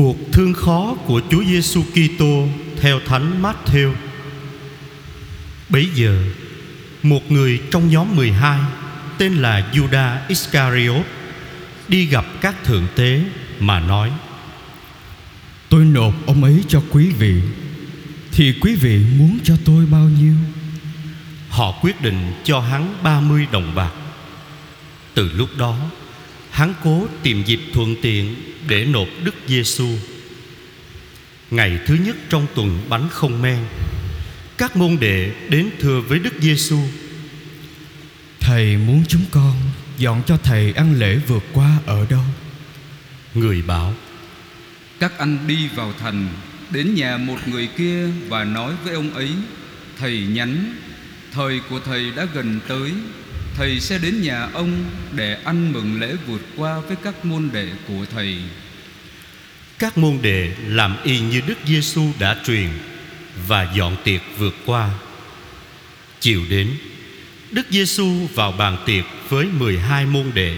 Cuộc thương khó của Chúa Giêsu Kitô theo Thánh Matthew. Bấy giờ, một người trong nhóm 12 tên là Judas Iscariot đi gặp các thượng tế mà nói: Tôi nộp ông ấy cho quý vị Thì quý vị muốn cho tôi bao nhiêu Họ quyết định cho hắn 30 đồng bạc. Từ lúc đó, hắn cố tìm dịp thuận tiện để nộp Đức Giêsu. Ngày thứ nhất trong tuần bánh không men, các môn đệ đến thưa với Đức Giêsu. Thầy muốn chúng con dọn cho thầy ăn lễ vượt qua ở đâu Người bảo: Các anh đi vào thành Đến nhà một người kia Và nói với ông ấy Thầy nhắn Thời của thầy đã gần tới Thầy sẽ đến nhà ông Để ăn mừng lễ vượt qua Với các môn đệ của thầy Các môn đệ làm y như Đức Giêsu đã truyền và dọn tiệc vượt qua. Chiều đến, Đức Giêsu vào bàn tiệc với 12 môn đệ.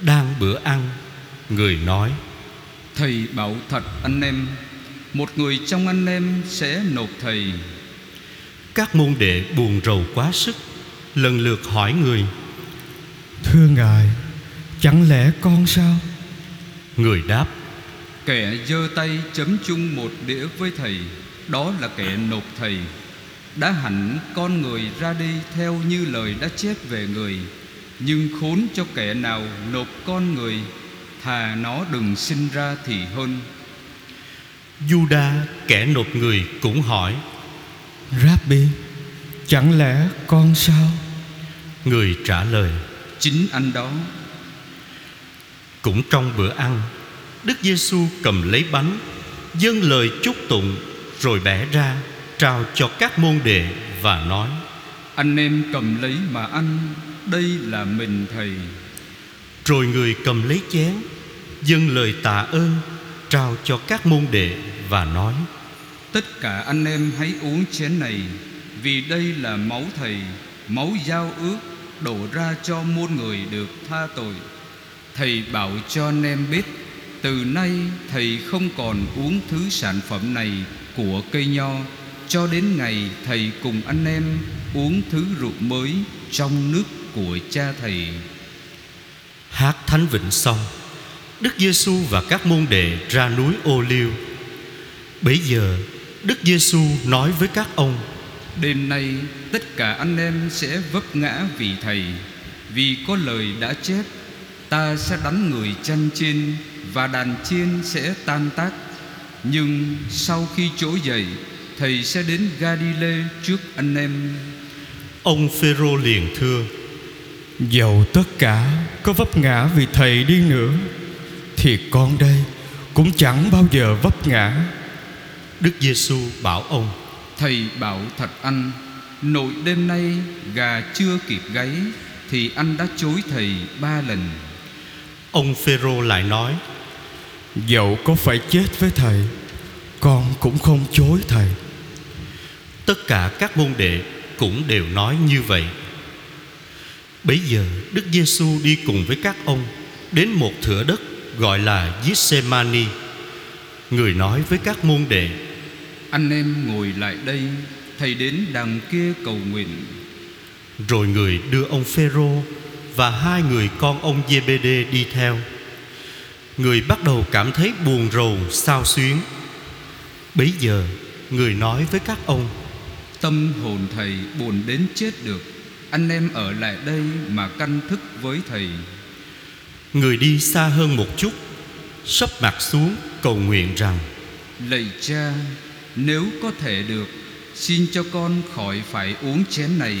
Đang bữa ăn, người nói: Thầy bảo thật anh em Một người trong anh em sẽ nộp thầy Các môn đệ buồn rầu quá sức, lần lượt hỏi người. Thưa Ngài Chẳng lẽ con sao Người đáp: Kẻ giơ tay chấm chung một đĩa với thầy Đó là kẻ nộp thầy. Đã hẳn con người ra đi theo như lời đã chép về người Nhưng khốn cho kẻ nào nộp con người Thà nó đừng sinh ra thì hơn. Juda kẻ nộp người cũng hỏi. Rabbi Chẳng lẽ con sao? Người trả lời: Chính anh đó. Cũng trong bữa ăn Đức Giêsu cầm lấy bánh Dâng lời chúc tụng Rồi bẻ ra Trao cho các môn đệ Và nói Anh em cầm lấy mà ăn Đây là mình thầy. Rồi người cầm lấy chén Dâng lời tạ ơn Trao cho các môn đệ Và nói Tất cả anh em hãy uống chén này Vì đây là máu thầy Máu giao ước Đổ ra cho muôn người được tha tội. Thầy bảo cho anh em biết Từ nay thầy không còn uống thứ sản phẩm này Của cây nho Cho đến ngày thầy cùng anh em Uống thứ rượu mới Trong nước của cha thầy. Hát thánh vịnh xong Đức Giêsu và các môn đệ ra núi Ô Liêu Bấy giờ Đức Giêsu nói với các ông Đêm nay tất cả anh em sẽ vấp ngã vì Thầy. Vì có lời đã chép Ta sẽ đánh người chăn trên Và đàn chiên sẽ tan tác. Nhưng sau khi trỗi dậy Thầy sẽ đến Galilee trước anh em. Ông Phêrô liền thưa Dầu tất cả có vấp ngã vì thầy đi nữa Thì con đây cũng chẳng bao giờ vấp ngã. Đức Giêsu bảo ông Thầy bảo thật anh Nội đêm nay gà chưa kịp gáy Thì anh đã chối thầy ba lần. Ông Phêrô lại nói Dẫu có phải chết với thầy Con cũng không chối thầy. Tất cả các môn đệ cũng đều nói như vậy. Bấy giờ Đức Giêsu đi cùng với các ông Đến một thửa đất gọi là Gethsemane. Người nói với các môn đệ Anh em ngồi lại đây Thầy đến đằng kia cầu nguyện. Rồi người đưa ông Phêrô Và hai người con ông Giê-bê-đê đi theo Người bắt đầu cảm thấy buồn rầu sao xuyến. Bấy giờ Người nói với các ông Tâm hồn thầy buồn đến chết được Anh em ở lại đây mà canh thức với thầy. Người đi xa hơn một chút Sắp mặt xuống cầu nguyện rằng Lạy cha Nếu có thể được Xin cho con khỏi phải uống chén này.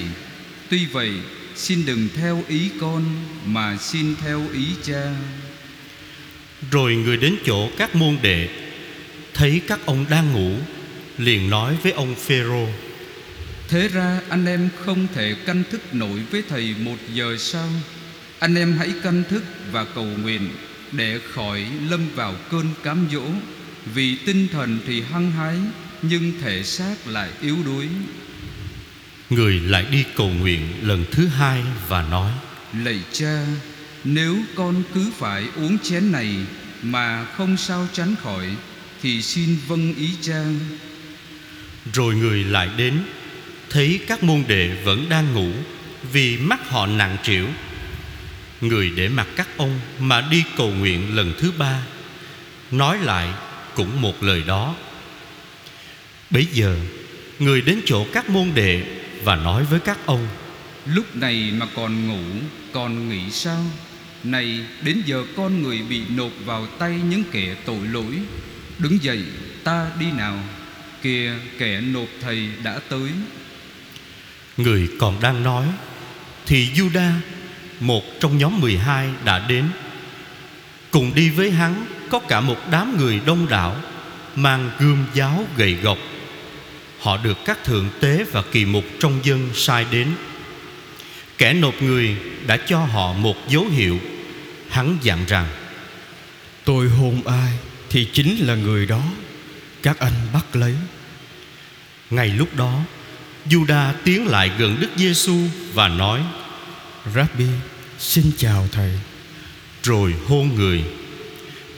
Tuy vậy Xin đừng theo ý con Mà xin theo ý cha Rồi người đến chỗ các môn đệ. Thấy các ông đang ngủ Liền nói với ông Phêrô Thế ra anh em không thể canh thức nổi với thầy một giờ sau Anh em hãy canh thức và cầu nguyện Để khỏi lâm vào cơn cám dỗ. Vì tinh thần thì hăng hái Nhưng thể xác lại yếu đuối. Người lại đi cầu nguyện lần thứ hai và nói Lạy cha Nếu con cứ phải uống chén này mà không sao tránh khỏi thì xin vâng ý cha. Rồi người lại đến Thấy các môn đệ vẫn đang ngủ Vì mắt họ nặng trĩu. Người để mặc các ông Mà đi cầu nguyện lần thứ ba Nói lại cũng một lời đó. Bấy giờ Người đến chỗ các môn đệ Và nói với các ông Lúc này mà còn ngủ Còn nghĩ sao này, đến giờ con người bị nộp vào tay những kẻ tội lỗi. Đứng dậy, ta đi nào. Kìa kẻ nộp thầy đã tới. Người còn đang nói, Thì Juda, Một trong nhóm 12 đã đến. Cùng đi với hắn Có cả một đám người đông đảo, Mang gươm giáo gầy gộc Họ được các thượng tế và kỳ mục trong dân sai đến. Kẻ nộp người đã cho họ một dấu hiệu. Hắn dặn rằng Tôi hôn ai Thì chính là người đó Các anh bắt lấy. Ngay lúc đó Juda tiến lại gần Đức Giêsu và nói Rabbi Xin chào thầy. Rồi hôn người.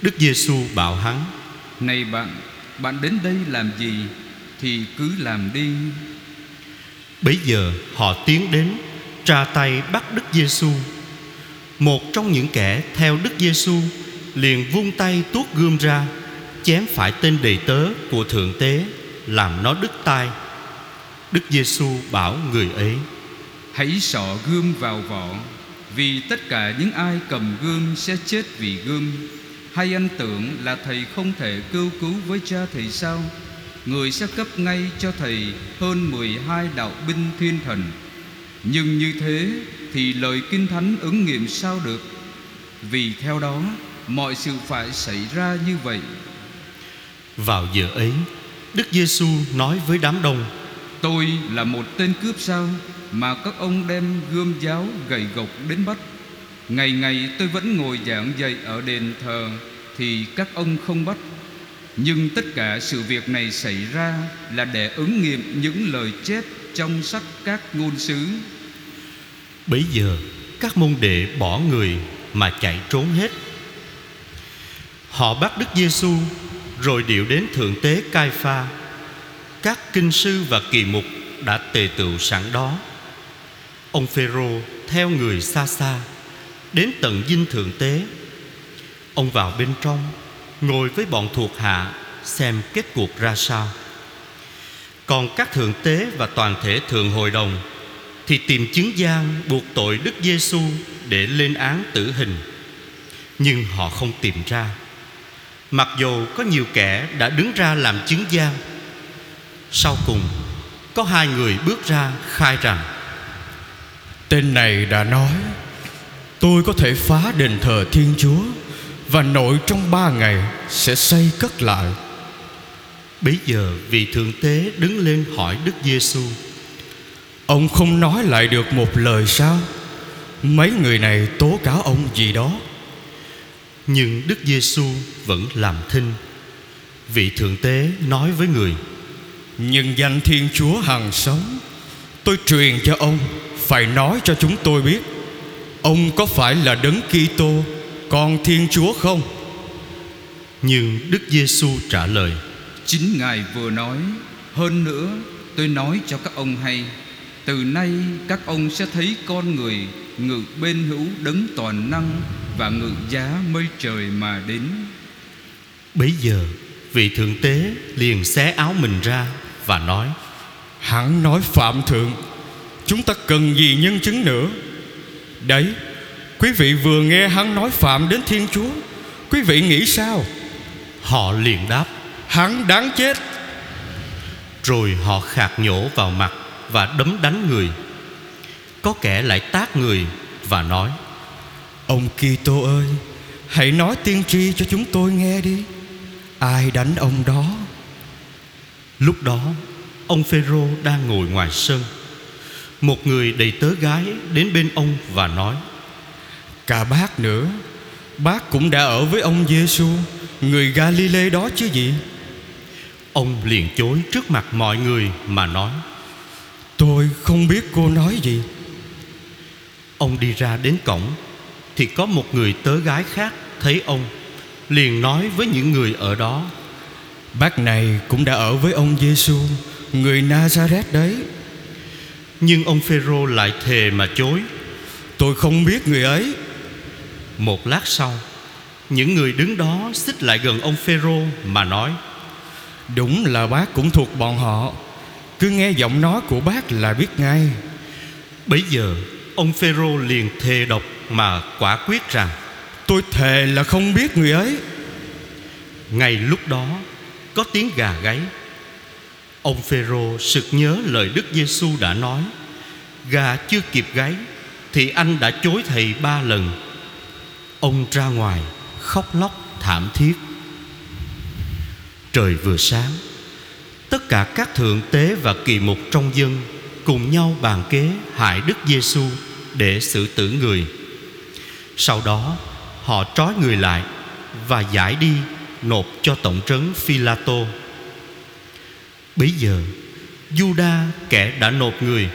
Đức Giêsu bảo hắn Này bạn Bạn đến đây làm gì Thì cứ làm đi. Bấy giờ họ tiến đến tra tay bắt Đức Giêsu. Một trong những kẻ theo Đức Giêsu liền vung tay tuốt gươm ra, chém phải tên đầy tớ của thượng tế, làm nó đứt tay. Đức Giêsu bảo người ấy: Hãy sọ gươm vào vỏ Vì tất cả những ai cầm gươm sẽ chết vì gươm. Hay anh tưởng là thầy không thể kêu cứu với cha thầy sao? Người sẽ cấp ngay cho thầy hơn 12 đạo binh thiên thần. Nhưng như thế thì lời kinh thánh ứng nghiệm sao được? Vì theo đó mọi sự phải xảy ra như vậy. Vào giờ ấy, Đức Giêsu nói với đám đông: Tôi là một tên cướp sao Mà các ông đem gươm giáo gậy gộc đến bắt? Ngày ngày tôi vẫn ngồi giảng dạy ở đền thờ Thì các ông không bắt. Nhưng tất cả sự việc này xảy ra Là để ứng nghiệm những lời chép trong sách các ngôn sứ Bấy giờ, các môn đệ bỏ người mà chạy trốn hết. Họ bắt Đức Giêsu, rồi điệu đến thượng tế Cai Pha. Các kinh sư và kỳ mục đã tề tựu sẵn đó. Ông Phêrô theo người xa xa, đến tận dinh thượng tế. Ông vào bên trong, ngồi với bọn thuộc hạ, xem kết cuộc ra sao. Còn các thượng tế và toàn thể thượng hội đồng thì tìm chứng gian buộc tội Đức Giêsu để lên án tử hình. Nhưng họ không tìm ra. Mặc dù có nhiều kẻ đã đứng ra làm chứng gian. Sau cùng, có hai người bước ra khai rằng Tên này đã nói Tôi có thể phá đền thờ Thiên Chúa Và nội trong ba ngày sẽ xây cất lại Bấy giờ vị thượng tế đứng lên hỏi Đức Giêsu Ông không nói lại được một lời sao? Mấy người này tố cáo ông gì đó? Nhưng Đức Giêsu vẫn làm thinh. Vị thượng tế nói với người Nhưng danh Thiên Chúa hằng sống Tôi truyền cho ông Phải nói cho chúng tôi biết. Ông có phải là đấng Kitô Con Thiên Chúa không? Nhưng Đức Giêsu trả lời Chính Ngài vừa nói Hơn nữa tôi nói cho các ông hay Từ nay các ông sẽ thấy con người Ngự bên hữu đấng toàn năng Và ngự giá mây trời mà đến. Bấy giờ vị thượng tế liền xé áo mình ra Và nói Hắn nói phạm thượng Chúng ta cần gì nhân chứng nữa? Đấy Quý vị vừa nghe hắn nói phạm đến Thiên Chúa Quý vị nghĩ sao? Họ liền đáp Hắn đáng chết. Rồi họ khạc nhổ vào mặt Và đấm đánh người. Có kẻ lại tát người Và nói Ông Kitô ơi Hãy nói tiên tri cho chúng tôi nghe đi. Ai đánh ông đó? Lúc đó Ông Phêrô đang ngồi ngoài sân. Một người đầy tớ gái Đến bên ông và nói Cả bác nữa Bác cũng đã ở với ông Giêsu Người Galile đó chứ gì? Ông liền chối trước mặt mọi người Mà nói Tôi không biết cô nói gì. Ông đi ra đến cổng Thì có một người tớ gái khác Thấy ông liền nói với những người ở đó. Bác này cũng đã ở với ông Giêsu Người Nazareth đấy. Nhưng ông Phêrô lại thề mà chối. Tôi không biết người ấy. Một lát sau Những người đứng đó xích lại gần ông Phêrô mà nói Đúng là bác cũng thuộc bọn họ Cứ nghe giọng nói của bác là biết ngay. Bấy giờ ông Phêrô liền thề độc mà quả quyết rằng Tôi thề là không biết người ấy. Ngay lúc đó có tiếng gà gáy. Ông Phêrô sực nhớ lời Đức Giêsu đã nói Gà chưa kịp gáy Thì anh đã chối thầy ba lần. Ông ra ngoài khóc lóc thảm thiết. Trời vừa sáng Tất cả các thượng tế và kỳ mục trong dân Cùng nhau bàn kế hại Đức Giêsu Để xử tử người Sau đó họ trói người lại Và giải đi nộp cho tổng trấn Phi-la-tô. Bấy giờ, Juda kẻ đã nộp người,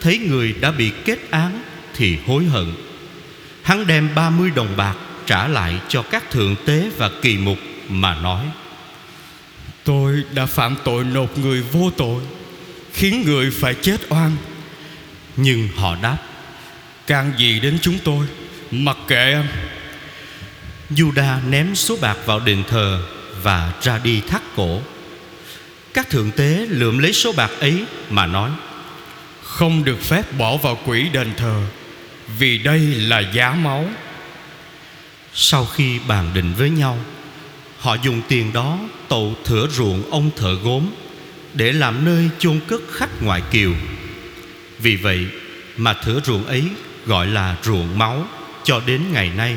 thấy người đã bị kết án thì hối hận. Hắn đem ba mươi đồng bạc trả lại cho các thượng tế và kỳ mục mà nói: Tôi đã phạm tội nộp người vô tội, khiến người phải chết oan. Nhưng họ đáp: Can gì đến chúng tôi, mặc kệ anh. Juda ném số bạc vào đền thờ Và ra đi thắt cổ Các thượng tế lượm lấy số bạc ấy Mà nói Không được phép bỏ vào quỹ đền thờ Vì đây là giá máu Sau khi bàn định với nhau Họ dùng tiền đó tậu thửa ruộng ông thợ gốm Để làm nơi chôn cất khách ngoại kiều. Vì vậy mà thửa ruộng ấy gọi là ruộng máu Cho đến ngày nay.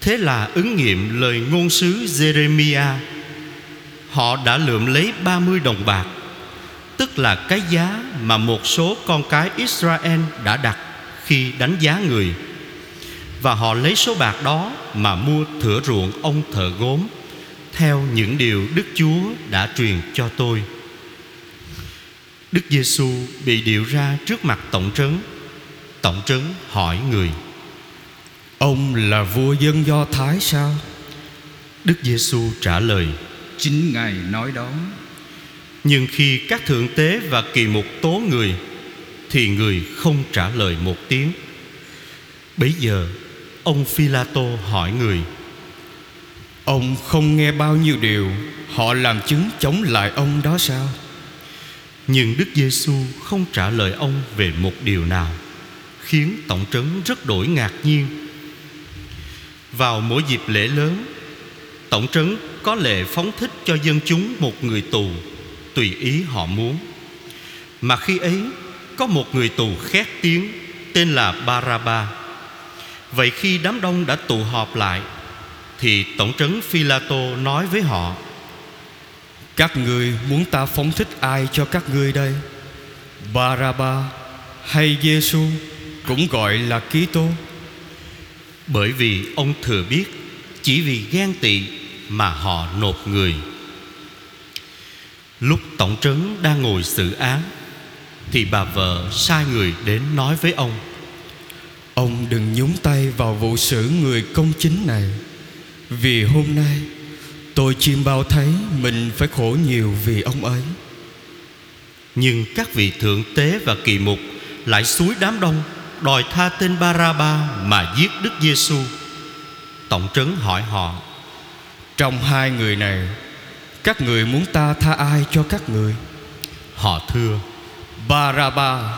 Thế là ứng nghiệm lời ngôn sứ Jeremiah. Họ đã lượm lấy 30 đồng bạc, Tức là cái giá mà một số con cái Israel đã đặt khi đánh giá người. Và họ lấy số bạc đó mà mua thửa ruộng ông thợ gốm Theo những điều Đức Chúa đã truyền cho tôi. Đức Giêsu bị điệu ra trước mặt tổng trấn. Tổng trấn hỏi người Ông là vua dân Do Thái sao? Đức Giêsu trả lời Chính Ngài nói đó. Nhưng khi các thượng tế và kỳ mục tố người Thì người không trả lời một tiếng. Bấy giờ Ông Phi-la-tô hỏi người, Ông không nghe bao nhiêu điều, Họ làm chứng chống lại ông đó sao? Nhưng Đức Giêsu không trả lời ông về một điều nào, Khiến tổng trấn rất đổi ngạc nhiên. Vào mỗi dịp lễ lớn, Tổng trấn có lệ phóng thích cho dân chúng một người tù Tùy ý họ muốn. Mà khi ấy, có một người tù khét tiếng Tên là Baraba. Vậy khi đám đông đã tụ họp lại Thì tổng trấn Phi-la-tô nói với họ Các người muốn ta phóng thích ai cho các ngươi đây? Baraba hay Giêsu cũng gọi là Ký Tô bởi vì ông thừa biết Chỉ vì ghen tị mà họ nộp người. Lúc tổng trấn đang ngồi xử án Thì bà vợ sai người đến nói với ông Ông đừng nhúng tay vào vụ xử người công chính này Vì hôm nay tôi chiêm bao thấy mình phải khổ nhiều vì ông ấy Nhưng các vị thượng tế và kỳ mục Lại suối đám đông đòi tha tên Baraba mà giết Đức Giêsu. Tổng trấn hỏi họ: Trong hai người này, các người muốn ta tha ai cho các người? Họ thưa: Baraba.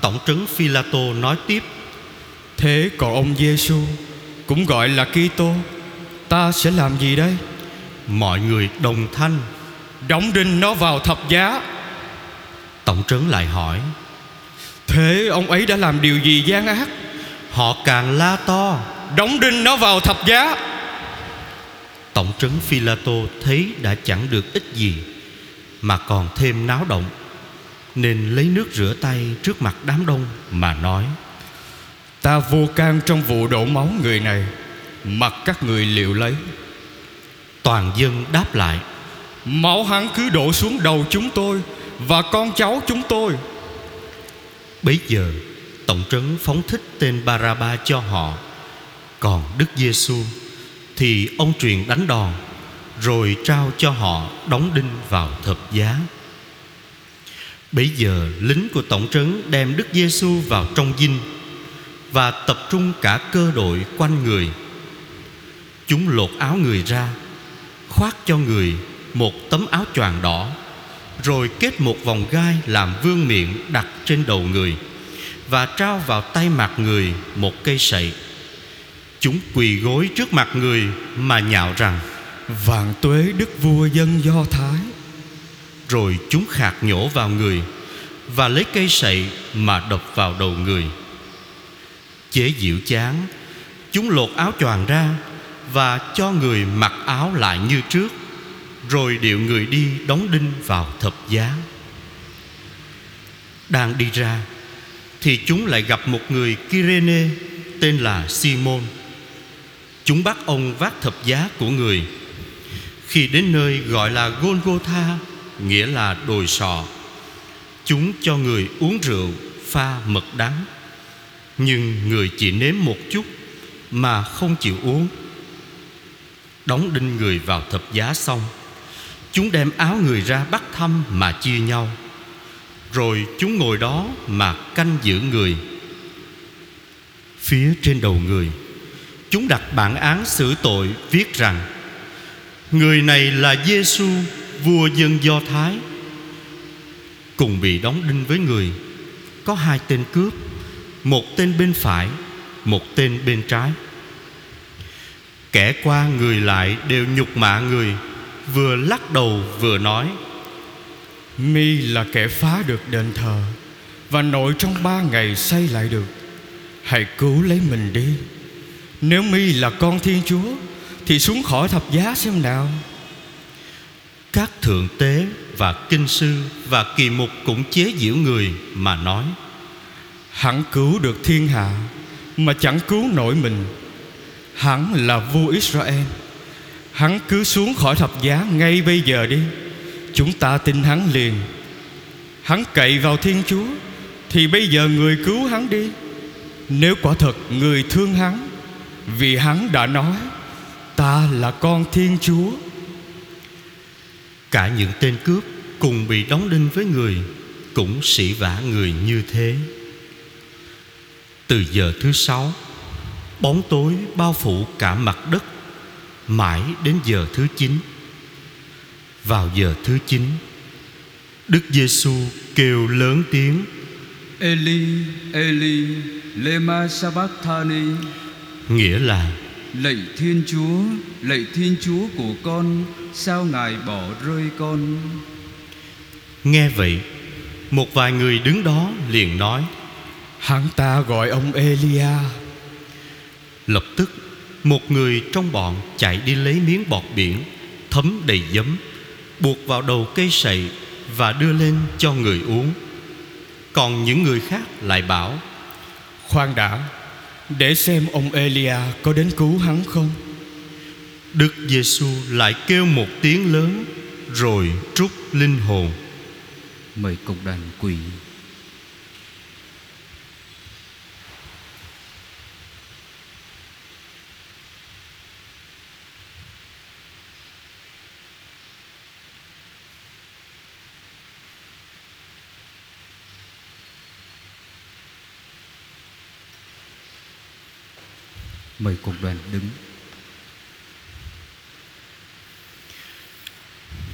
Tổng trấn Phi-la-tô nói tiếp: Thế còn ông Giêsu cũng gọi là Kitô, ta sẽ làm gì đây? Mọi người đồng thanh: Đóng đinh nó vào thập giá. Tổng trấn lại hỏi: Thế ông ấy đã làm điều gì gian ác Họ càng la to Đóng đinh nó vào thập giá Tổng trấn Phila tô thấy đã chẳng được ích gì Mà còn thêm náo động Nên lấy nước rửa tay trước mặt đám đông mà nói Ta vô can trong vụ đổ máu người này, Mặc các người liệu lấy. Toàn dân đáp lại, Máu hắn cứ đổ xuống đầu chúng tôi Và con cháu chúng tôi. Bấy giờ, Tổng trấn phóng thích tên Baraba cho họ. Còn Đức Giêsu Thì ông truyền đánh đòn, Rồi trao cho họ đóng đinh vào thập giá. Bây giờ lính của tổng trấn đem Đức Giêsu vào trong dinh và tập trung cả cơ đội quanh người. Chúng lột áo người ra Khoác cho người một tấm áo choàng đỏ Rồi kết một vòng gai làm vương miệng đặt trên đầu người Và trao vào tay mặt người một cây sậy. Chúng quỳ gối trước mặt người mà nhạo rằng Vạn tuế đức vua dân Do Thái. Rồi chúng khạc nhổ vào người Và lấy cây sậy mà đập vào đầu người Chế diệu chán. Chúng lột áo choàng ra Và cho người mặc áo lại như trước, Rồi điệu người đi đóng đinh vào thập giá. Đang đi ra Thì chúng lại gặp một người Kyrene Tên là Simon. Chúng bắt ông vác thập giá của người. Khi đến nơi gọi là Golgotha, Nghĩa là đồi sọ Chúng cho người uống rượu pha mật đắng. Nhưng người chỉ nếm một chút Mà không chịu uống. Đóng đinh người vào thập giá xong, Chúng đem áo người ra bắt thăm mà chia nhau. Rồi chúng ngồi đó mà canh giữ người. Phía trên đầu người, Chúng đặt bản án xử tội viết rằng, Người này là Giêsu vua dân Do Thái. Cùng bị đóng đinh với người, Có hai tên cướp. Một tên bên phải, Một tên bên trái. Kẻ qua người lại đều nhục mạ người, Vừa lắc đầu vừa nói, Mi là kẻ phá được đền thờ, Và nội trong ba ngày xây lại được. Hãy cứu lấy mình đi. Nếu Mi là con Thiên Chúa, Thì xuống khỏi thập giá xem nào. Các thượng tế và kinh sư và kỳ mục cũng chế giễu người mà nói Hắn cứu được thiên hạ, Mà chẳng cứu nổi mình. Hắn là vua Israel. Hắn cứ xuống khỏi thập giá ngay bây giờ đi. Chúng ta tin hắn liền. Hắn cậy vào Thiên Chúa, Thì bây giờ người cứu hắn đi. Nếu quả thật người thương hắn, Vì hắn đã nói, Ta là con Thiên Chúa. Cả những tên cướp cùng bị đóng đinh với người Cũng sĩ vả người như thế. Từ giờ thứ sáu Bóng tối bao phủ cả mặt đất Mãi đến giờ thứ chín. Vào giờ thứ chín Đức Giêsu kêu lớn tiếng Eli Eli lema sabachthani. Nghĩa là Lạy Thiên Chúa Lạy Thiên Chúa của con Sao Ngài bỏ rơi con? Nghe vậy Một vài người đứng đó liền nói Hắn ta gọi ông Elia. Lập tức Một người trong bọn chạy đi lấy miếng bọt biển Thấm đầy giấm Buộc vào đầu cây sậy Và đưa lên cho người uống. Còn những người khác lại bảo Khoan đã Để xem ông Elia có đến cứu hắn không? Đức Giêsu lại kêu một tiếng lớn Rồi trút linh hồn. Mời cộng đoàn quỳ Mời cùng đoàn đứng.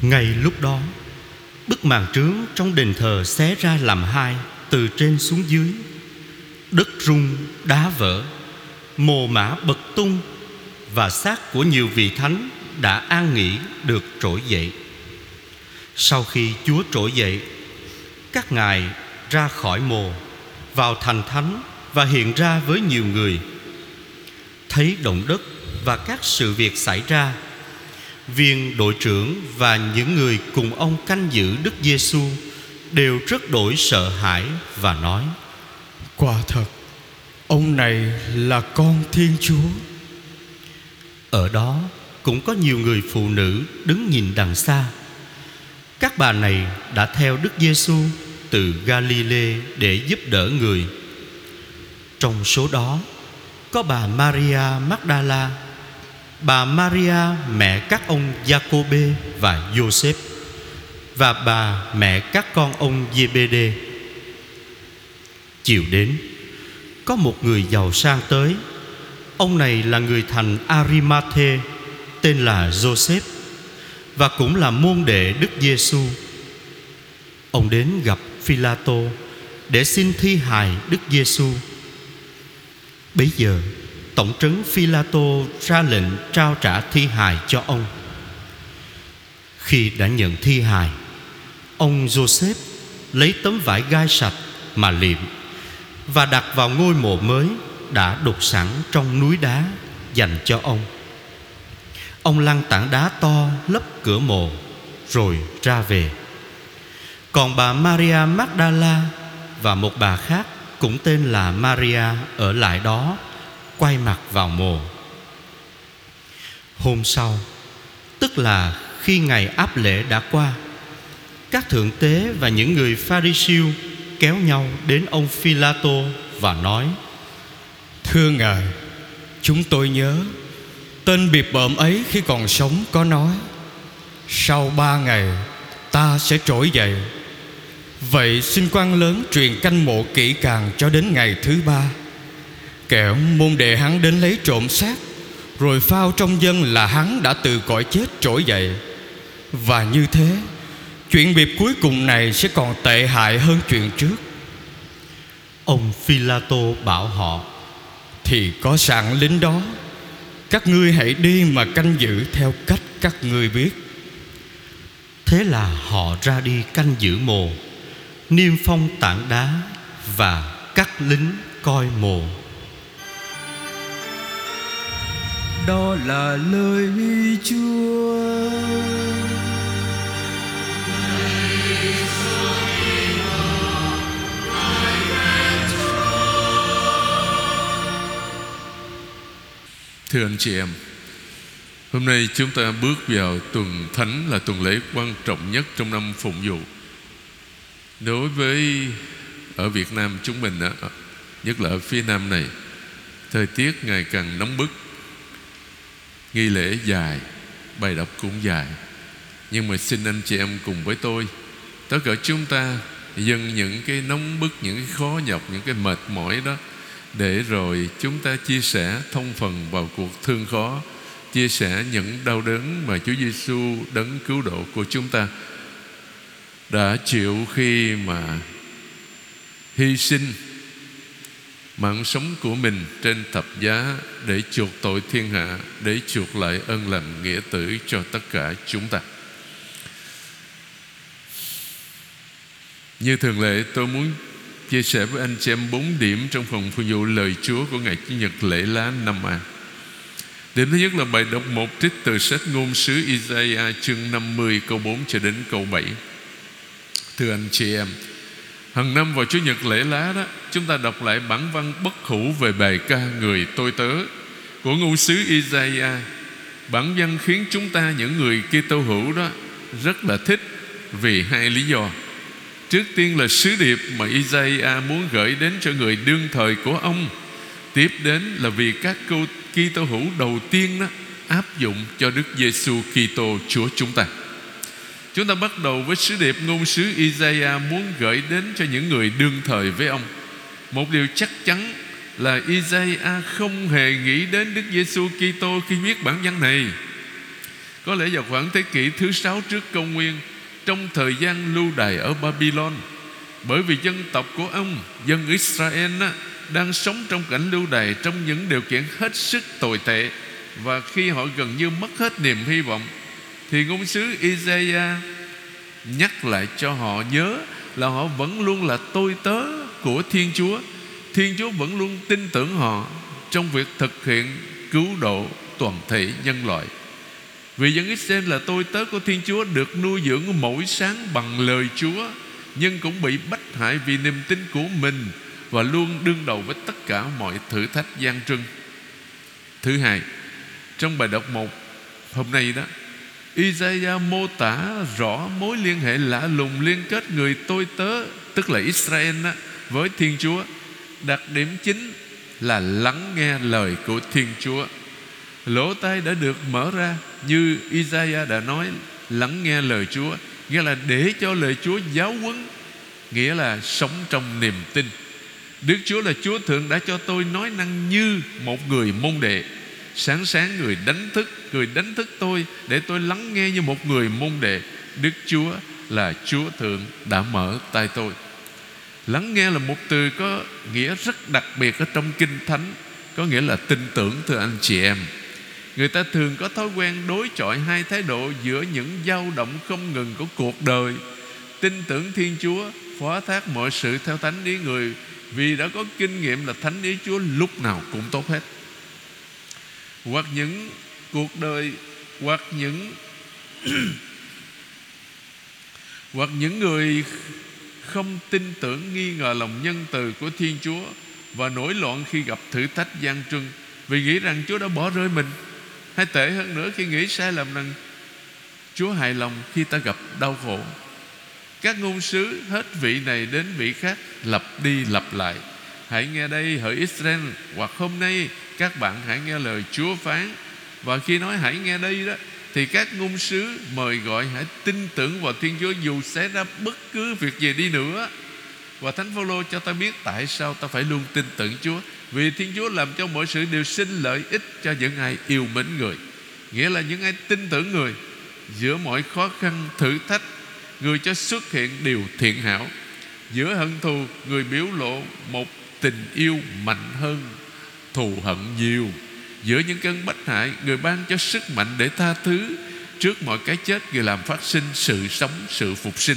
Ngay lúc đó, Bức màn trướng trong đền thờ xé ra làm hai, Từ trên xuống dưới. Đất rung, đá vỡ, Mồ mã bật tung, Và xác của nhiều vị thánh Đã an nghỉ được trỗi dậy. Sau khi Chúa trỗi dậy, Các ngài ra khỏi mồ, Vào thành thánh Và hiện ra với nhiều người. Thấy động đất Và các sự việc xảy ra Viên đội trưởng và những người cùng ông canh giữ Đức Giêsu đều rất đổi sợ hãi và nói: Quả thật Ông này là con Thiên Chúa Ở đó cũng có nhiều người phụ nữ đứng nhìn đằng xa. Các bà này đã theo Đức Giêsu từ Galilee để giúp đỡ người. Trong số đó có bà Maria Magdala, bà Maria mẹ các ông Jacobe và Joseph và bà mẹ các con ông Zebede. Chiều đến, có một người giàu sang tới. Ông này là người thành Arimathe, tên là Joseph và cũng là môn đệ Đức Giêsu. Ông đến gặp Phi-la-tô để xin thi hài Đức Giêsu. Bấy giờ, tổng trấn Phi-la-tô ra lệnh trao trả thi hài cho ông. Khi đã nhận thi hài, ông Joseph lấy tấm vải gai sạch mà liệm và đặt vào ngôi mộ mới đã đục sẵn trong núi đá dành cho ông. Ông lăn tảng đá to lấp cửa mộ rồi ra về. Còn bà Maria Magdala và một bà khác cũng tên là Maria ở lại đó quay mặt vào mồ. Hôm sau, tức là khi ngày áp lễ đã qua, các thượng tế và những người Pharisêu kéo nhau đến ông Phi-la-tô và nói: Thưa ngài, chúng tôi nhớ tên biệt bợm ấy khi còn sống có nói: Sau ba ngày ta sẽ trỗi dậy. Vậy xin quan lớn truyền canh mộ kỹ càng cho đến ngày thứ ba. Kẻo môn đệ hắn đến lấy trộm xác Rồi phao trong dân là hắn đã từ cõi chết trỗi dậy. Và như thế Chuyện biệt cuối cùng này sẽ còn tệ hại hơn chuyện trước. Ông Phi-la-tô bảo họ Thì có sẵn lính đó Các ngươi hãy đi mà canh giữ theo cách các ngươi biết. Thế là họ ra đi canh giữ mồ Niêm phong tảng đá Và các lính coi mồ. Đó là lời Chúa. Thưa anh chị em Hôm nay chúng ta bước vào tuần thánh là tuần lễ quan trọng nhất trong năm phụng vụ Đối với ở Việt Nam chúng mình đó, Nhất là ở phía Nam này Thời tiết ngày càng nóng bức Nghi lễ dài Bài đọc cũng dài. Nhưng mà xin anh chị em cùng với tôi Tất cả chúng ta Dừng những cái nóng bức Những cái khó nhọc Những cái mệt mỏi đó Để rồi chúng ta chia sẻ Thông phần vào cuộc thương khó Chia sẻ những đau đớn Mà Chúa Giêsu đấng cứu độ của chúng ta. Đã chịu khi mà Hy sinh mạng sống của mình trên thập giá để chuộc tội thiên hạ, để chuộc lại ân lành nghĩa tử cho tất cả chúng ta. Như thường lệ tôi muốn chia sẻ với anh chị em bốn điểm trong phần phụ vụ lời Chúa của ngày Chủ nhật lễ lá năm A. Điểm thứ nhất là bài đọc một trích từ sách ngôn sứ Isaiah chương 50 câu 4 cho đến câu 7. Thưa anh chị em, Hằng năm vào Chủ nhật lễ lá đó Chúng ta đọc lại bản văn bất hủ Về bài ca người tôi tớ Của ngôn sứ Isaiah. Bản văn khiến chúng ta những người Kitô hữu đó Rất là thích Vì hai lý do. Trước tiên là sứ điệp mà Isaiah muốn gửi đến cho người đương thời của ông. Tiếp đến là vì các câu Kitô hữu đầu tiên đó áp dụng cho Đức Giêsu Kitô Chúa chúng ta. Chúng ta bắt đầu với sứ điệp ngôn sứ Isaiah muốn gửi đến cho những người đương thời với ông. Một điều chắc chắn là Isaiah không hề nghĩ đến Đức Giêsu Kitô khi viết bản văn này. Có lẽ vào khoảng thế kỷ thứ sáu trước công nguyên, trong thời gian lưu đày ở Babylon, bởi vì dân tộc của ông, dân Israel á, đang sống trong cảnh lưu đày trong những điều kiện hết sức tồi tệ và khi họ gần như mất hết niềm hy vọng thì ngôn sứ Isaiah nhắc lại cho họ nhớ là họ vẫn luôn là tôi tớ của Thiên Chúa. Thiên Chúa vẫn luôn tin tưởng họ trong việc thực hiện cứu độ toàn thể nhân loại. Vì dân Israel là tôi tớ của Thiên Chúa được nuôi dưỡng mỗi sáng bằng lời Chúa nhưng cũng bị bách hại vì niềm tin của mình và luôn đương đầu với tất cả mọi thử thách gian trưng. Thứ hai, trong bài đọc một hôm nay đó Isaiah mô tả rõ mối liên hệ lạ lùng liên kết người tôi tớ tức là Israel đó, với Thiên Chúa. Đặc điểm chính là lắng nghe lời của Thiên Chúa. Lỗ tai đã được mở ra Như Isaiah đã nói Lắng nghe lời Chúa Nghĩa là để cho lời Chúa giáo huấn Nghĩa là sống trong niềm tin Đức Chúa là Chúa Thượng đã cho tôi nói năng như một người môn đệ Sáng sáng người đánh thức, Người đánh thức tôi Để tôi lắng nghe như một người môn đệ. Đức Chúa là Chúa Thượng đã mở tay tôi. Lắng nghe là một từ có nghĩa rất đặc biệt ở trong Kinh Thánh, Có nghĩa là tin tưởng, thưa anh chị em. Người ta thường có thói quen đối chọi hai thái độ Giữa những dao động không ngừng của cuộc đời. Tin tưởng Thiên Chúa, Phó thác mọi sự theo thánh ý người, Vì đã có kinh nghiệm là thánh ý Chúa lúc nào cũng tốt hết. Hoặc những cuộc đời, Hoặc những Hoặc những người không tin tưởng nghi ngờ lòng nhân từ của Thiên Chúa và nổi loạn khi gặp thử thách gian truân. Vì nghĩ rằng Chúa đã bỏ rơi mình, hay tệ hơn nữa khi nghĩ sai lầm rằng Chúa hài lòng khi ta gặp đau khổ. Các ngôn sứ hết vị này đến vị khác, lặp đi lặp lại. Hãy nghe đây, hỡi Israel, hoặc hôm nay các bạn hãy nghe lời Chúa phán và khi nói hãy nghe đây đó, thì các ngôn sứ mời gọi hãy tin tưởng vào Thiên Chúa, dù xảy ra bất cứ việc gì đi nữa. Và Thánh Phaolô cho ta biết tại sao ta phải luôn tin tưởng Chúa. Vì Thiên Chúa làm cho mọi sự đều sinh lợi ích cho những ai yêu mến người. Nghĩa là những ai tin tưởng người, giữa mọi khó khăn, thử thách, người cho xuất hiện điều thiện hảo. Giữa hận thù, người biểu lộ một tình yêu mạnh hơn thù hận nhiều. Giữa những cơn bất hại, Người ban cho sức mạnh để tha thứ. Trước mọi cái chết, Người làm phát sinh sự sống, Sự phục sinh.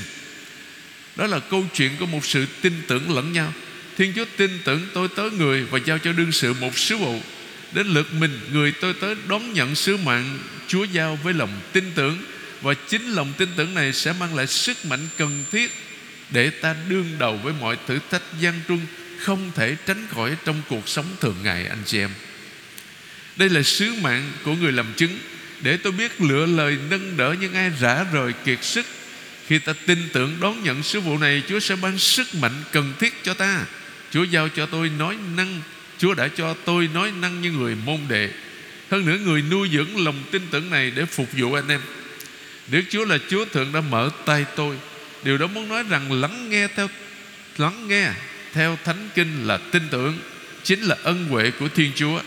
Đó là câu chuyện của một sự tin tưởng lẫn nhau. Thiên Chúa tin tưởng tôi tới người Và giao cho đương sự một sứ vụ. Đến lượt mình, người tôi tới đón nhận sứ mạng Chúa giao với lòng tin tưởng. Và chính lòng tin tưởng này Sẽ mang lại sức mạnh cần thiết Để ta đương đầu với mọi thử thách gian truân không thể tránh khỏi trong cuộc sống thường ngày, anh chị em. Đây là sứ mạng của người làm chứng. Để tôi biết lựa lời nâng đỡ những ai rã rời kiệt sức, Khi ta tin tưởng đón nhận sứ vụ này, Chúa sẽ ban sức mạnh cần thiết cho ta. Chúa giao cho tôi nói năng, Chúa đã cho tôi nói năng như người môn đệ. Hơn nữa, người nuôi dưỡng lòng tin tưởng này Để phục vụ anh em. Đức Chúa là Chúa Thượng đã mở tay tôi. Điều đó muốn nói rằng lắng nghe theo, Lắng nghe theo Thánh Kinh là tin tưởng, Chính là ân huệ của Thiên Chúa.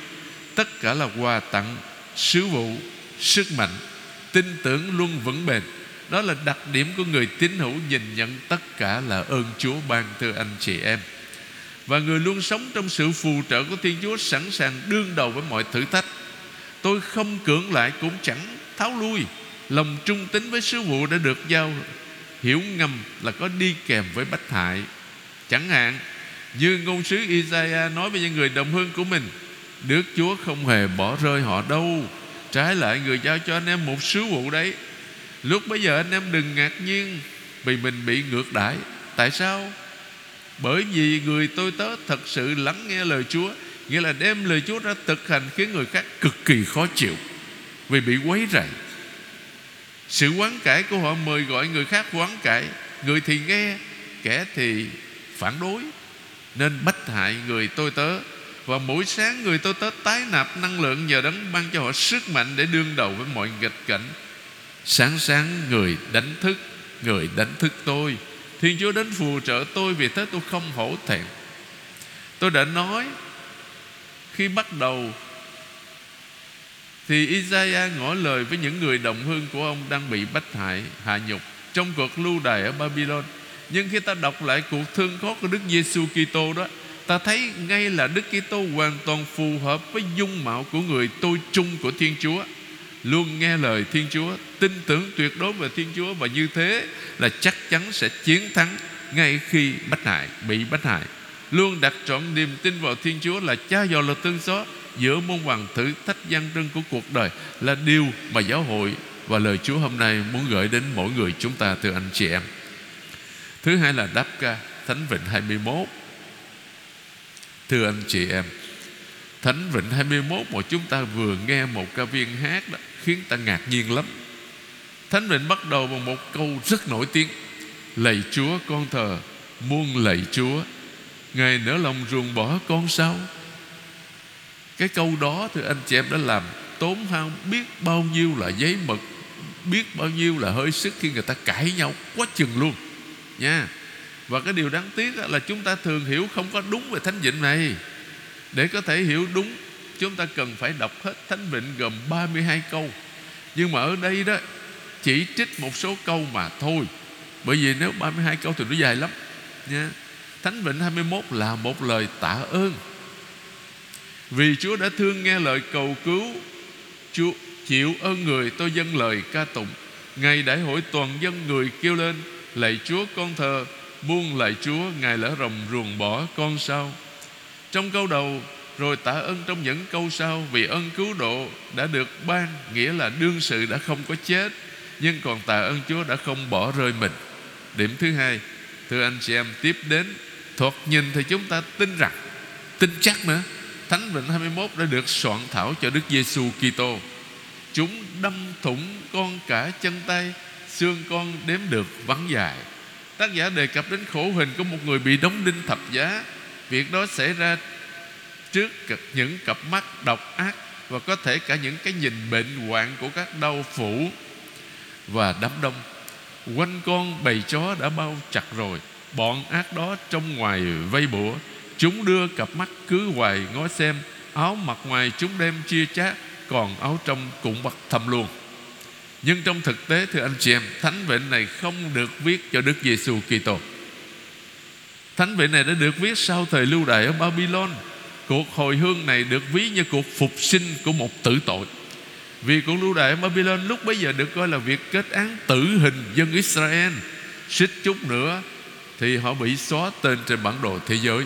Tất cả là quà tặng, sứ vụ, sức mạnh, tin tưởng luôn vững bền. Đó là đặc điểm của người tín hữu nhìn nhận tất cả là ơn Chúa ban thưa anh chị em. Và người luôn sống trong sự phù trợ của Thiên Chúa sẵn sàng đương đầu với mọi thử thách. Tôi không cưỡng lại cũng chẳng tháo lui. Lòng trung tín với sứ vụ đã được giao, hiểu ngầm là có đi kèm với bách hại. Chẳng hạn như ngôn sứ Isaiah nói với những người đồng hương của mình, Đức Chúa không hề bỏ rơi họ đâu. Trái lại người giao cho anh em một sứ vụ đấy. Lúc bây giờ anh em đừng ngạc nhiên Vì mình bị ngược đãi. Tại sao? Bởi vì người tôi tớ thật sự lắng nghe lời Chúa, Nghĩa là đem lời Chúa ra thực hành Khiến người khác cực kỳ khó chịu Vì bị quấy rầy. Sự quán cải của họ mời gọi người khác quán cải Người thì nghe, Kẻ thì phản đối. Nên bách hại người tôi tớ. Và mỗi sáng người tôi tớ tái nạp năng lượng Nhờ đấng ban cho họ sức mạnh Để đương đầu với mọi nghịch cảnh. Sáng sáng người đánh thức Người đánh thức tôi. Thiên Chúa đến phù trợ tôi Vì thế tôi không hổ thẹn. Tôi đã nói Khi bắt đầu Thì Isaiah ngỏ lời với những người đồng hương của ông Đang bị bách hại, hạ nhục Trong cuộc lưu đày ở Babylon. Nhưng khi ta đọc lại cuộc thương khó của Đức Giêsu Kitô đó, ta thấy ngay là Đức Kitô hoàn toàn phù hợp với dung mạo của người tôi chung của Thiên Chúa. Luôn nghe lời Thiên Chúa, tin tưởng tuyệt đối về Thiên Chúa và như thế là chắc chắn sẽ chiến thắng ngay khi bách hại bị bách hại luôn đặt trọn niềm tin vào Thiên Chúa là cha dò là tương xó giữa môn hoàng thử thách gian trân của cuộc đời là điều mà giáo hội và lời Chúa hôm nay muốn gửi đến mỗi người chúng ta từ anh chị em thứ hai là đáp ca, Thánh Vịnh 21 Thưa anh chị em, Thánh Vịnh 21 mà chúng ta vừa nghe một ca viên hát đó, Khiến ta ngạc nhiên lắm. Thánh Vịnh bắt đầu bằng một câu rất nổi tiếng, Lạy Chúa con thờ, Muôn lạy Chúa, Ngài nỡ lòng ruồng bỏ con sao? Cái câu đó thì anh chị em, đã làm tốn hao biết bao nhiêu là giấy mực, biết bao nhiêu là hơi sức khi người ta cãi nhau quá chừng luôn nha. Và cái điều đáng tiếc là chúng ta thường hiểu không có đúng về thánh vịnh này. Để có thể hiểu đúng, chúng ta cần phải đọc hết thánh vịnh gồm 32 câu. Nhưng mà ở đây đó, chỉ trích một số câu mà thôi. Bởi vì nếu 32 câu thì nó dài lắm, nha. Thánh Vịnh 21 là một lời tạ ơn. Vì Chúa đã thương nghe lời cầu cứu, Chúa chịu ơn người, tôi dâng lời ca tụng. Ngày đại hội toàn dân người kêu lên Lạy Chúa con thờ Buông lại Chúa, Ngài lỡ rồng ruồng bỏ con sao Trong câu đầu, Rồi tạ ơn trong những câu sau, Vì ơn cứu độ đã được ban, Nghĩa là đương sự đã không có chết, Nhưng còn tạ ơn Chúa đã không bỏ rơi mình Điểm thứ hai, Thưa anh chị em, tiếp đến, Thoạt nhìn thì chúng ta tin rằng, Tin chắc nữa Thánh Vịnh 21 đã được soạn thảo cho Đức Giêsu Kitô. Chúng đâm thủng con cả chân tay Xương con đếm được, vắng dài. Tác giả đề cập đến khổ hình của một người bị đóng đinh thập giá. Việc đó xảy ra trước những cặp mắt độc ác Và có thể cả những cái nhìn bệnh hoạn của các đau phủ Và đám đông. Quanh con bầy chó đã bao chặt rồi. Bọn ác đó trong ngoài vây bủa. Chúng đưa cặp mắt cứ hoài ngó xem. Áo mặc ngoài chúng đem chia chác Còn áo trong cũng bắt thầm luôn. Nhưng trong thực tế thưa anh chị em Thánh vịnh này không được viết cho Đức Giêsu Kitô. Thánh vịnh này đã được viết sau thời lưu đày ở Babylon Cuộc hồi hương này được ví như cuộc phục sinh của một tử tội Vì cuộc lưu đày ở Babylon lúc bấy giờ được coi là việc kết án tử hình dân Israel Xích chút nữa thì họ bị xóa tên trên bản đồ thế giới.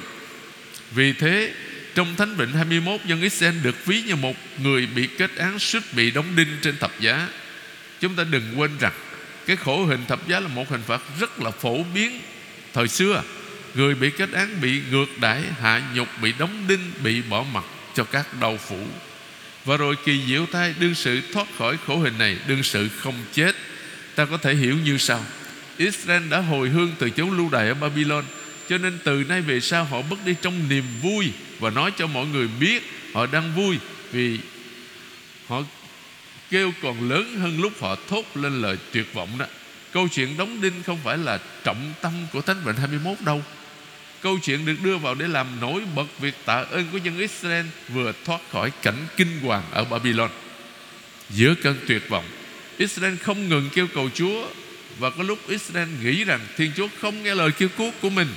Vì thế, trong Thánh Vịnh 21 dân Israel được ví như một người bị kết án suýt bị đóng đinh trên thập giá. Chúng ta đừng quên rằng cái khổ hình thập giá là một hình phạt rất là phổ biến thời xưa. Người bị kết án bị ngược đãi, hạ nhục, bị đóng đinh, bị bỏ mặt cho các đau phủ. Và rồi kỳ diệu thai đương sự thoát khỏi khổ hình này, đương sự không chết. Ta có thể hiểu như sau Israel đã hồi hương từ chốn lưu đày ở Babylon Cho nên từ nay về sau họ bước đi trong niềm vui Và nói cho mọi người biết họ đang vui Vì họ kêu còn lớn hơn lúc họ thốt lên lời tuyệt vọng đó. Câu chuyện đóng đinh không phải là trọng tâm của Thánh Vịnh 21 đâu. Câu chuyện được đưa vào để làm nổi bật việc tạ ơn của dân Israel Vừa thoát khỏi cảnh kinh hoàng ở Babylon Giữa cơn tuyệt vọng, Israel không ngừng kêu cầu Chúa và có lúc Israel nghĩ rằng Thiên Chúa không nghe lời kêu cứu của mình.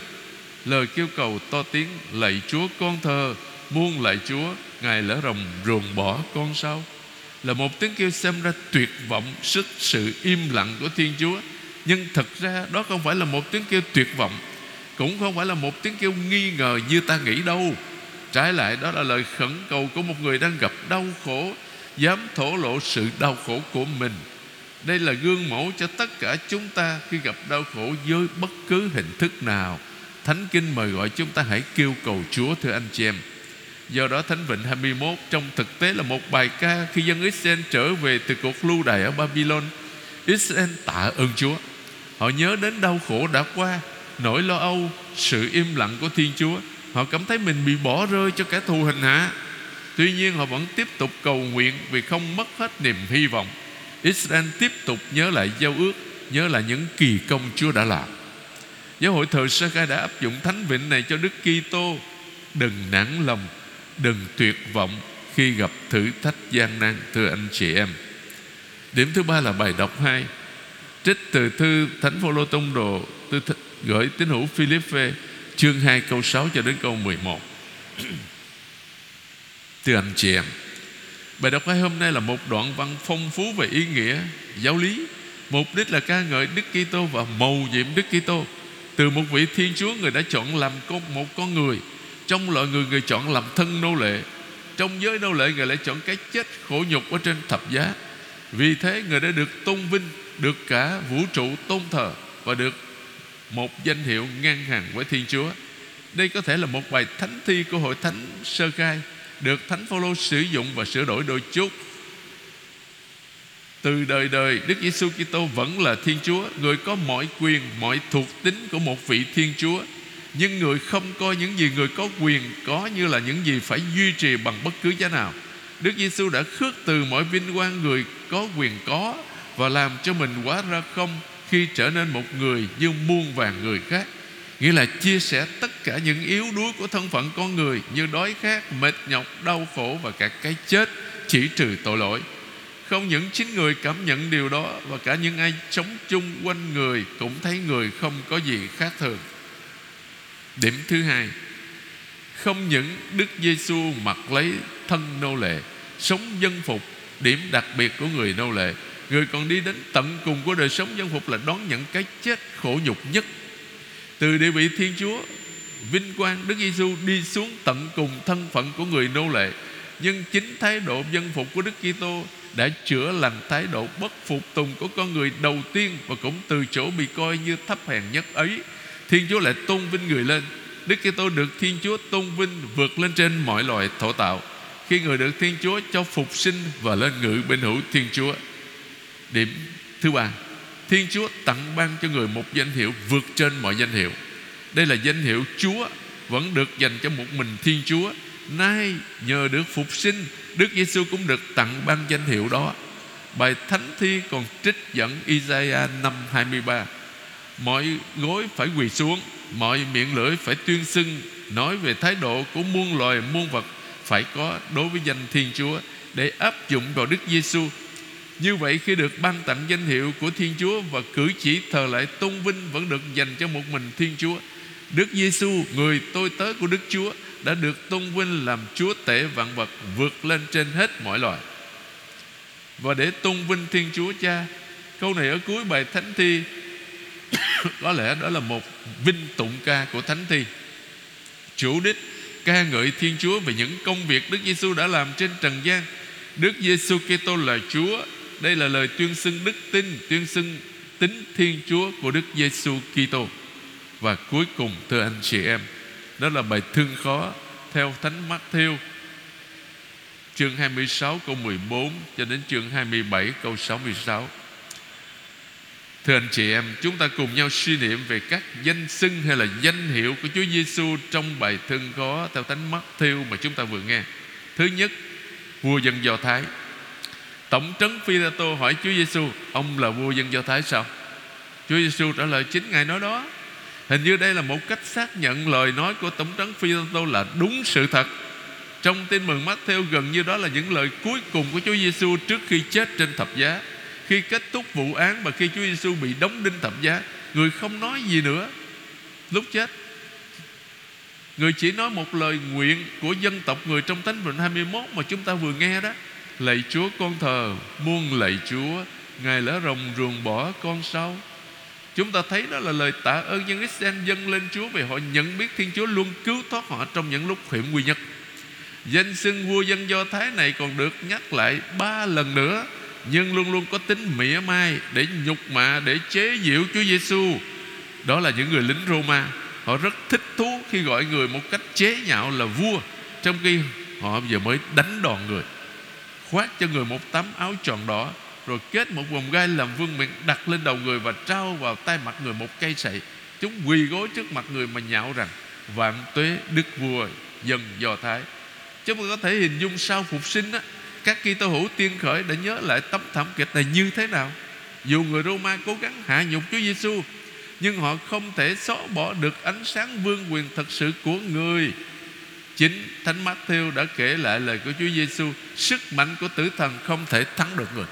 Lời kêu cầu to tiếng Lạy Chúa con thờ, Muôn lạy Chúa, Ngài lỡ rồng ruồng bỏ con sao? Là một tiếng kêu xem ra tuyệt vọng Sức sự im lặng của Thiên Chúa. Nhưng thật ra đó không phải là một tiếng kêu tuyệt vọng, Cũng không phải là một tiếng kêu nghi ngờ như ta nghĩ đâu. Trái lại, đó là lời khẩn cầu của một người đang gặp đau khổ, Dám thổ lộ sự đau khổ của mình. Đây là gương mẫu cho tất cả chúng ta Khi gặp đau khổ với bất cứ hình thức nào. Thánh Kinh mời gọi chúng ta hãy kêu cầu Chúa, thưa anh chị em. Do đó Thánh Vịnh 21 Trong thực tế là một bài ca Khi dân Israel trở về từ cuộc lưu đày ở Babylon. Israel tạ ơn Chúa. Họ nhớ đến đau khổ đã qua, Nỗi lo âu, Sự im lặng của Thiên Chúa. Họ cảm thấy mình bị bỏ rơi cho kẻ thù hình hạ. Tuy nhiên, họ vẫn tiếp tục cầu nguyện Vì không mất hết niềm hy vọng. Israel tiếp tục nhớ lại giao ước, Nhớ lại những kỳ công Chúa đã làm. Giáo hội thời sơ khai đã áp dụng thánh vịnh này cho Đức Kitô. Đừng nản lòng. Đừng tuyệt vọng Khi gặp thử thách gian nan Thưa anh chị em. Điểm thứ ba là bài đọc hai, Trích từ thư Thánh Phaolô Tông Đồ Tôi gửi tín hữu Philippe Chương 2 câu 6 cho đến câu 11 Thưa anh chị em Bài đọc hai hôm nay là một đoạn văn phong phú về ý nghĩa giáo lý. Mục đích là ca ngợi Đức Kitô và mầu nhiệm Đức Kitô. Từ một vị Thiên Chúa người đã chọn làm con một con người. Trong loại người người chọn làm thân nô lệ Trong giới nô lệ người lại chọn cái chết khổ nhục ở trên thập giá Vì thế người đã được tôn vinh Được cả vũ trụ tôn thờ Và được một danh hiệu ngang hàng với Thiên Chúa Đây có thể là một bài thánh thi của hội thánh sơ khai được Thánh Phaolô sử dụng và sửa đổi đôi chút. Từ đời đời Đức Giêsu Kitô vẫn là Thiên Chúa, người có mọi quyền, mọi thuộc tính của một vị Thiên Chúa. Nhưng người không coi những gì người có quyền có như là những gì phải duy trì bằng bất cứ giá nào. Đức Giêsu đã khước từ mọi vinh quang người có quyền có và làm cho mình quá ra không khi trở nên một người như muôn vàng người khác. Nghĩa là chia sẻ tất cả những yếu đuối của thân phận con người như đói khát, mệt nhọc, đau khổ và cả cái chết chỉ trừ tội lỗi. Không những chính người cảm nhận điều đó và cả những ai sống chung quanh người cũng thấy người không có gì khác thường. Điểm thứ hai, không những Đức Giêsu mặc lấy thân nô lệ, sống dân phục, điểm đặc biệt của người nô lệ, người còn đi đến tận cùng của đời sống dân phục là đón nhận cái chết khổ nhục nhất. Từ địa vị Thiên Chúa, vinh quang Đức Giêsu đi xuống tận cùng thân phận của người nô lệ, nhưng chính thái độ dân phục của Đức Kitô đã chữa lành thái độ bất phục tùng của con người đầu tiên và cũng từ chỗ bị coi như thấp hèn nhất ấy Thiên Chúa lại tôn vinh người lên Đức Kitô được Thiên Chúa tôn vinh vượt lên trên mọi loài thổ tạo khi người được Thiên Chúa cho phục sinh và lên ngự bên hữu Thiên Chúa. Điểm thứ ba, Thiên Chúa tặng ban cho người một danh hiệu vượt trên mọi danh hiệu. Đây là danh hiệu Chúa vẫn được dành cho một mình Thiên Chúa. Nay nhờ được phục sinh, Đức Giêsu cũng được tặng ban danh hiệu đó. Bài Thánh Thi còn trích dẫn Isaiah năm 23 Mọi gối phải quỳ xuống, Mọi miệng lưỡi phải tuyên xưng, Nói về thái độ của muôn loài muôn vật Phải có đối với danh Thiên Chúa Để áp dụng vào Đức Giêsu. Như vậy khi được ban tặng danh hiệu của Thiên Chúa Và cử chỉ thờ lại tôn vinh Vẫn được dành cho một mình Thiên Chúa, Đức Giêsu, người tôi tớ của Đức Chúa, Đã được tôn vinh làm Chúa tể vạn vật Vượt lên trên hết mọi loài. Và để tôn vinh Thiên Chúa Cha, Câu này ở cuối bài Thánh Thi có lẽ đó là một vinh tụng ca của thánh thi. Chủ đích ca ngợi thiên chúa về những công việc đức giêsu đã làm trên trần gian. Đức giêsu kitô là chúa. Đây là lời tuyên xưng đức tin, tuyên xưng tính thiên chúa của đức giêsu kitô. Và cuối cùng, thưa anh chị em, đó là bài thương khó theo thánh mắt chương 26 câu 14 cho đến chương 27 câu 66 Thưa anh chị em, chúng ta cùng nhau suy niệm về các danh xưng hay là danh hiệu của Chúa Giêsu trong bài thân khó theo Thánh Mắt Thiêu mà chúng ta vừa nghe. Thứ nhất, vua dân Do Thái. Tổng trấn phi tô hỏi Chúa Giêsu, ông là vua dân Do Thái sao? Chúa Giêsu trả lời chính ngài nói đó. Hình như đây là một cách xác nhận lời nói của tổng trấn phi tô là đúng sự thật. Trong tin mừng Matthew gần như đó là những lời cuối cùng của Chúa Giêsu trước khi chết trên thập giá khi kết thúc vụ án và khi Chúa Giêsu bị đóng đinh thập giá, người không nói gì nữa. Lúc chết, người chỉ nói một lời nguyện của dân tộc người trong Thánh Vịnh 21 mà chúng ta vừa nghe đó. Lạy Chúa con thờ, muôn lạy Chúa, ngài lỡ rồng ruồng bỏ con sau. Chúng ta thấy đó là lời tạ ơn dân Israel dâng lên Chúa Vì họ nhận biết Thiên Chúa luôn cứu thoát họ trong những lúc hiểm nguy nhất. Danh xưng vua dân Do Thái này còn được nhắc lại ba lần nữa nhưng luôn luôn có tính mỉa mai để nhục mạ, để chế giễu Chúa Giêsu đó là những người lính Roma. Họ rất thích thú khi gọi người một cách chế nhạo là vua, trong khi họ giờ mới đánh đòn người. Khoác cho người một tấm áo tròn đỏ, rồi kết một vòng gai làm vương miện, đặt lên đầu người và trao vào tay mặt người một cây sậy. Chúng quỳ gối trước mặt người mà nhạo rằng, vạn tuế đức vua dân do thái. Chúng ta có thể hình dung sau phục sinh á các Kitô hữu tiên khởi đã nhớ lại tấm thảm kịch này như thế nào? Dù người Roma cố gắng hạ nhục Chúa Giêsu nhưng họ không thể xóa bỏ được ánh sáng vương quyền thật sự của người. Chính thánh Matthew đã kể lại lời của Chúa Giêsu sức mạnh của tử thần không thể thắng được người.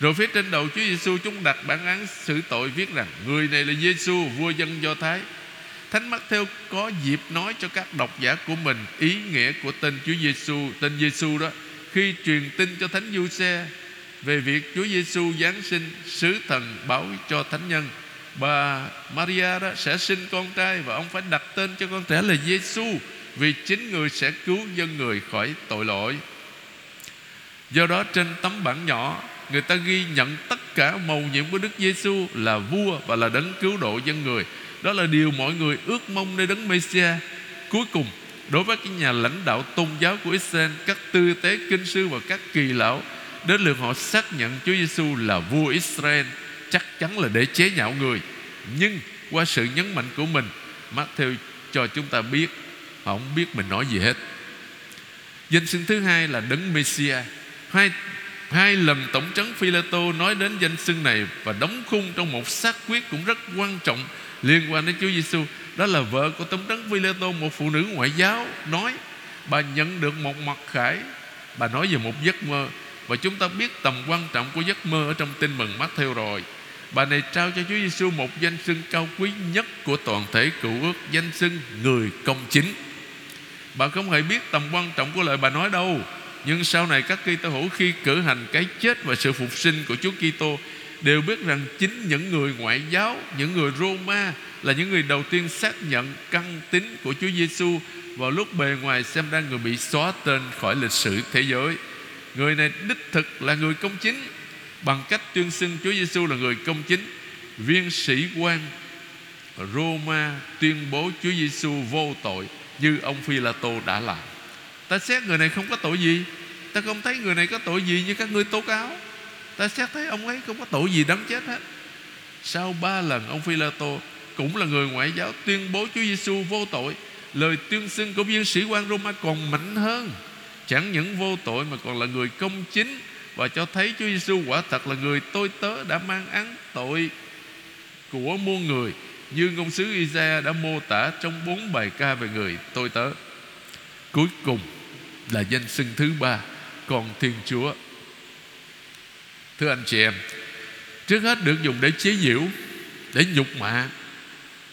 Rồi phía trên đầu Chúa Giêsu chúng đặt bản án xử tội viết rằng, người này là Giêsu vua dân Do Thái. Thánh Matthew có dịp nói cho các độc giả của mình ý nghĩa của tên Chúa Giêsu tên Giêsu đó khi truyền tin cho thánh du xe về việc Chúa Giêsu giáng sinh, sứ thần báo cho thánh nhân bà Maria đó sẽ sinh con trai và ông phải đặt tên cho con trẻ là Giêsu vì chính người sẽ cứu dân người khỏi tội lỗi. Do đó trên tấm bảng nhỏ, người ta ghi nhận tất cả mầu nhiệm của Đức Giêsu là vua và là đấng cứu độ dân người. Đó là điều mọi người ước mong nơi đấng Mêsia. Cuối cùng đối với cái nhà lãnh đạo tôn giáo của Israel, các tư tế, kinh sư và các kỳ lão, đến lượt họ xác nhận Chúa Giêsu là vua Israel, chắc chắn là để chế nhạo người. Nhưng qua sự nhấn mạnh của mình, Matthew cho chúng ta biết, họ không biết mình nói gì hết. Danh xưng thứ hai là Đấng Messiah Hai Hai lần Tổng trấn Phi-lê-tô nói đến danh xưng này Và đóng khung trong một xác quyết cũng rất quan trọng Liên quan đến Chúa Giêsu đó là vợ của Tổng trấn vila tô Một phụ nữ ngoại giáo, nói, Bà nhận được một mặt khải. Bà nói về một giấc mơ, Và chúng ta biết tầm quan trọng của giấc mơ Ở trong tin mừng mắt theo rồi. Bà này trao cho Chúa Giêsu một danh xưng cao quý nhất Của toàn thể cựu ước, Danh xưng người công chính. Bà không hề biết tầm quan trọng của lời bà nói đâu, Nhưng sau này các Kitô hữu khi cử hành cái chết và sự phục sinh của Chúa Kitô đều biết rằng chính những người ngoại giáo, những người Roma là những người đầu tiên xác nhận căn tính của Chúa Giêsu vào lúc bề ngoài xem ra người bị xóa tên khỏi lịch sử thế giới. Người này đích thực là người công chính bằng cách tuyên xưng Chúa Giêsu là người công chính. Viên sĩ quan Roma tuyên bố Chúa Giêsu vô tội như ông Phi La Tô đã làm. Ta xét người này không có tội gì, ta không thấy người này có tội gì như các ngươi tố cáo. Ta xét thấy ông ấy không có tội gì đáng chết hết. Sau ba lần ông Phi La Tô cũng là người ngoại giáo tuyên bố Chúa Giêsu vô tội, lời tuyên xưng của viên sĩ quan Roma còn mạnh hơn. Chẳng những vô tội mà còn là người công chính và cho thấy Chúa Giêsu quả thật là người tôi tớ đã mang án tội của muôn người như ngôn sứ Isaiah đã mô tả trong bốn bài ca về người tôi tớ. Cuối cùng là danh xưng thứ ba, còn Thiên Chúa. Thưa anh chị em, trước hết được dùng để chế giễu, để nhục mạ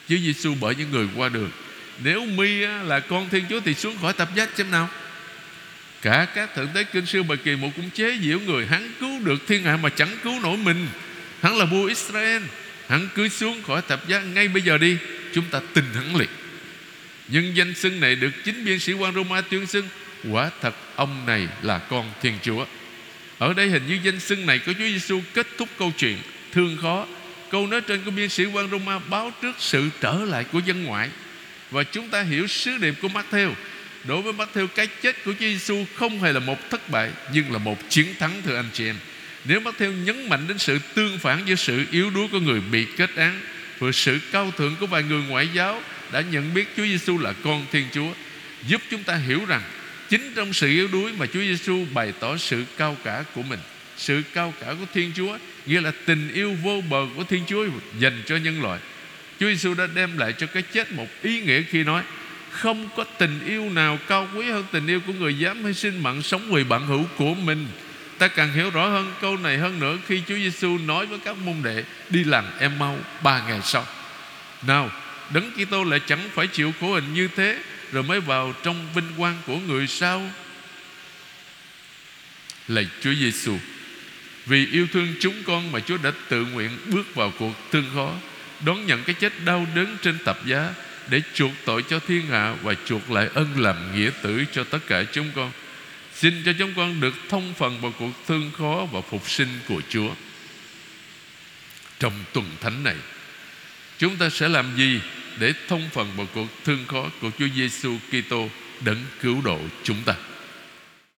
Chúa Giêsu bởi những người qua đường. Nếu mi là con Thiên Chúa thì xuống khỏi tập giác xem nào. Cả các thượng tế kinh sư bài kỳ một cũng chế giễu người. Hắn cứu được thiên hạ mà chẳng cứu nổi mình. Hắn là vua Israel. Hắn cứ xuống khỏi tập giá ngay bây giờ đi. Chúng ta tin hắn liệt Nhưng danh xưng này được chính biên sĩ quan Roma tuyên xưng Quả thật ông này là con Thiên Chúa. Ở đây hình như danh xưng này của Chúa Giêsu kết thúc câu chuyện Thương khó. Câu nói trên của biên sĩ quan Roma báo trước sự trở lại của dân ngoại. Và chúng ta hiểu sứ điệp của Matthew. Đối với Matthew cái chết của Chúa Giêsu không hề là một thất bại Nhưng là một chiến thắng thưa anh chị em. Nếu Matthew nhấn mạnh đến sự tương phản giữa sự yếu đuối của người bị kết án và sự cao thượng của vài người ngoại giáo đã nhận biết Chúa Giêsu là con Thiên Chúa, giúp chúng ta hiểu rằng chính trong sự yếu đuối mà Chúa Giêsu bày tỏ sự cao cả của mình, sự cao cả của Thiên Chúa, nghĩa là tình yêu vô bờ của Thiên Chúa dành cho nhân loại. Chúa Giêsu đã đem lại cho cái chết một ý nghĩa khi nói không có tình yêu nào cao quý hơn tình yêu của người dám hy sinh mạng sống vì bạn hữu của mình. Ta càng hiểu rõ hơn câu này hơn nữa Khi Chúa Giêsu nói với các môn đệ Đi làm em mau ba ngày sau. Nào Đấng Kitô lại chẳng phải chịu khổ hình như thế. Rồi mới vào trong vinh quang của người sau. Lạy Chúa Giêsu, Vì yêu thương chúng con mà Chúa đã tự nguyện bước vào cuộc thương khó, Đón nhận cái chết đau đớn trên tập giá Để chuộc tội cho thiên hạ Và chuộc lại ân làm nghĩa tử cho tất cả chúng con. Xin cho chúng con được thông phần vào cuộc thương khó và phục sinh của Chúa. Trong tuần thánh này, Chúng ta sẽ làm gì? Để thông phần vào cuộc thương khó của Chúa Giêsu Kitô, đấng cứu độ chúng ta.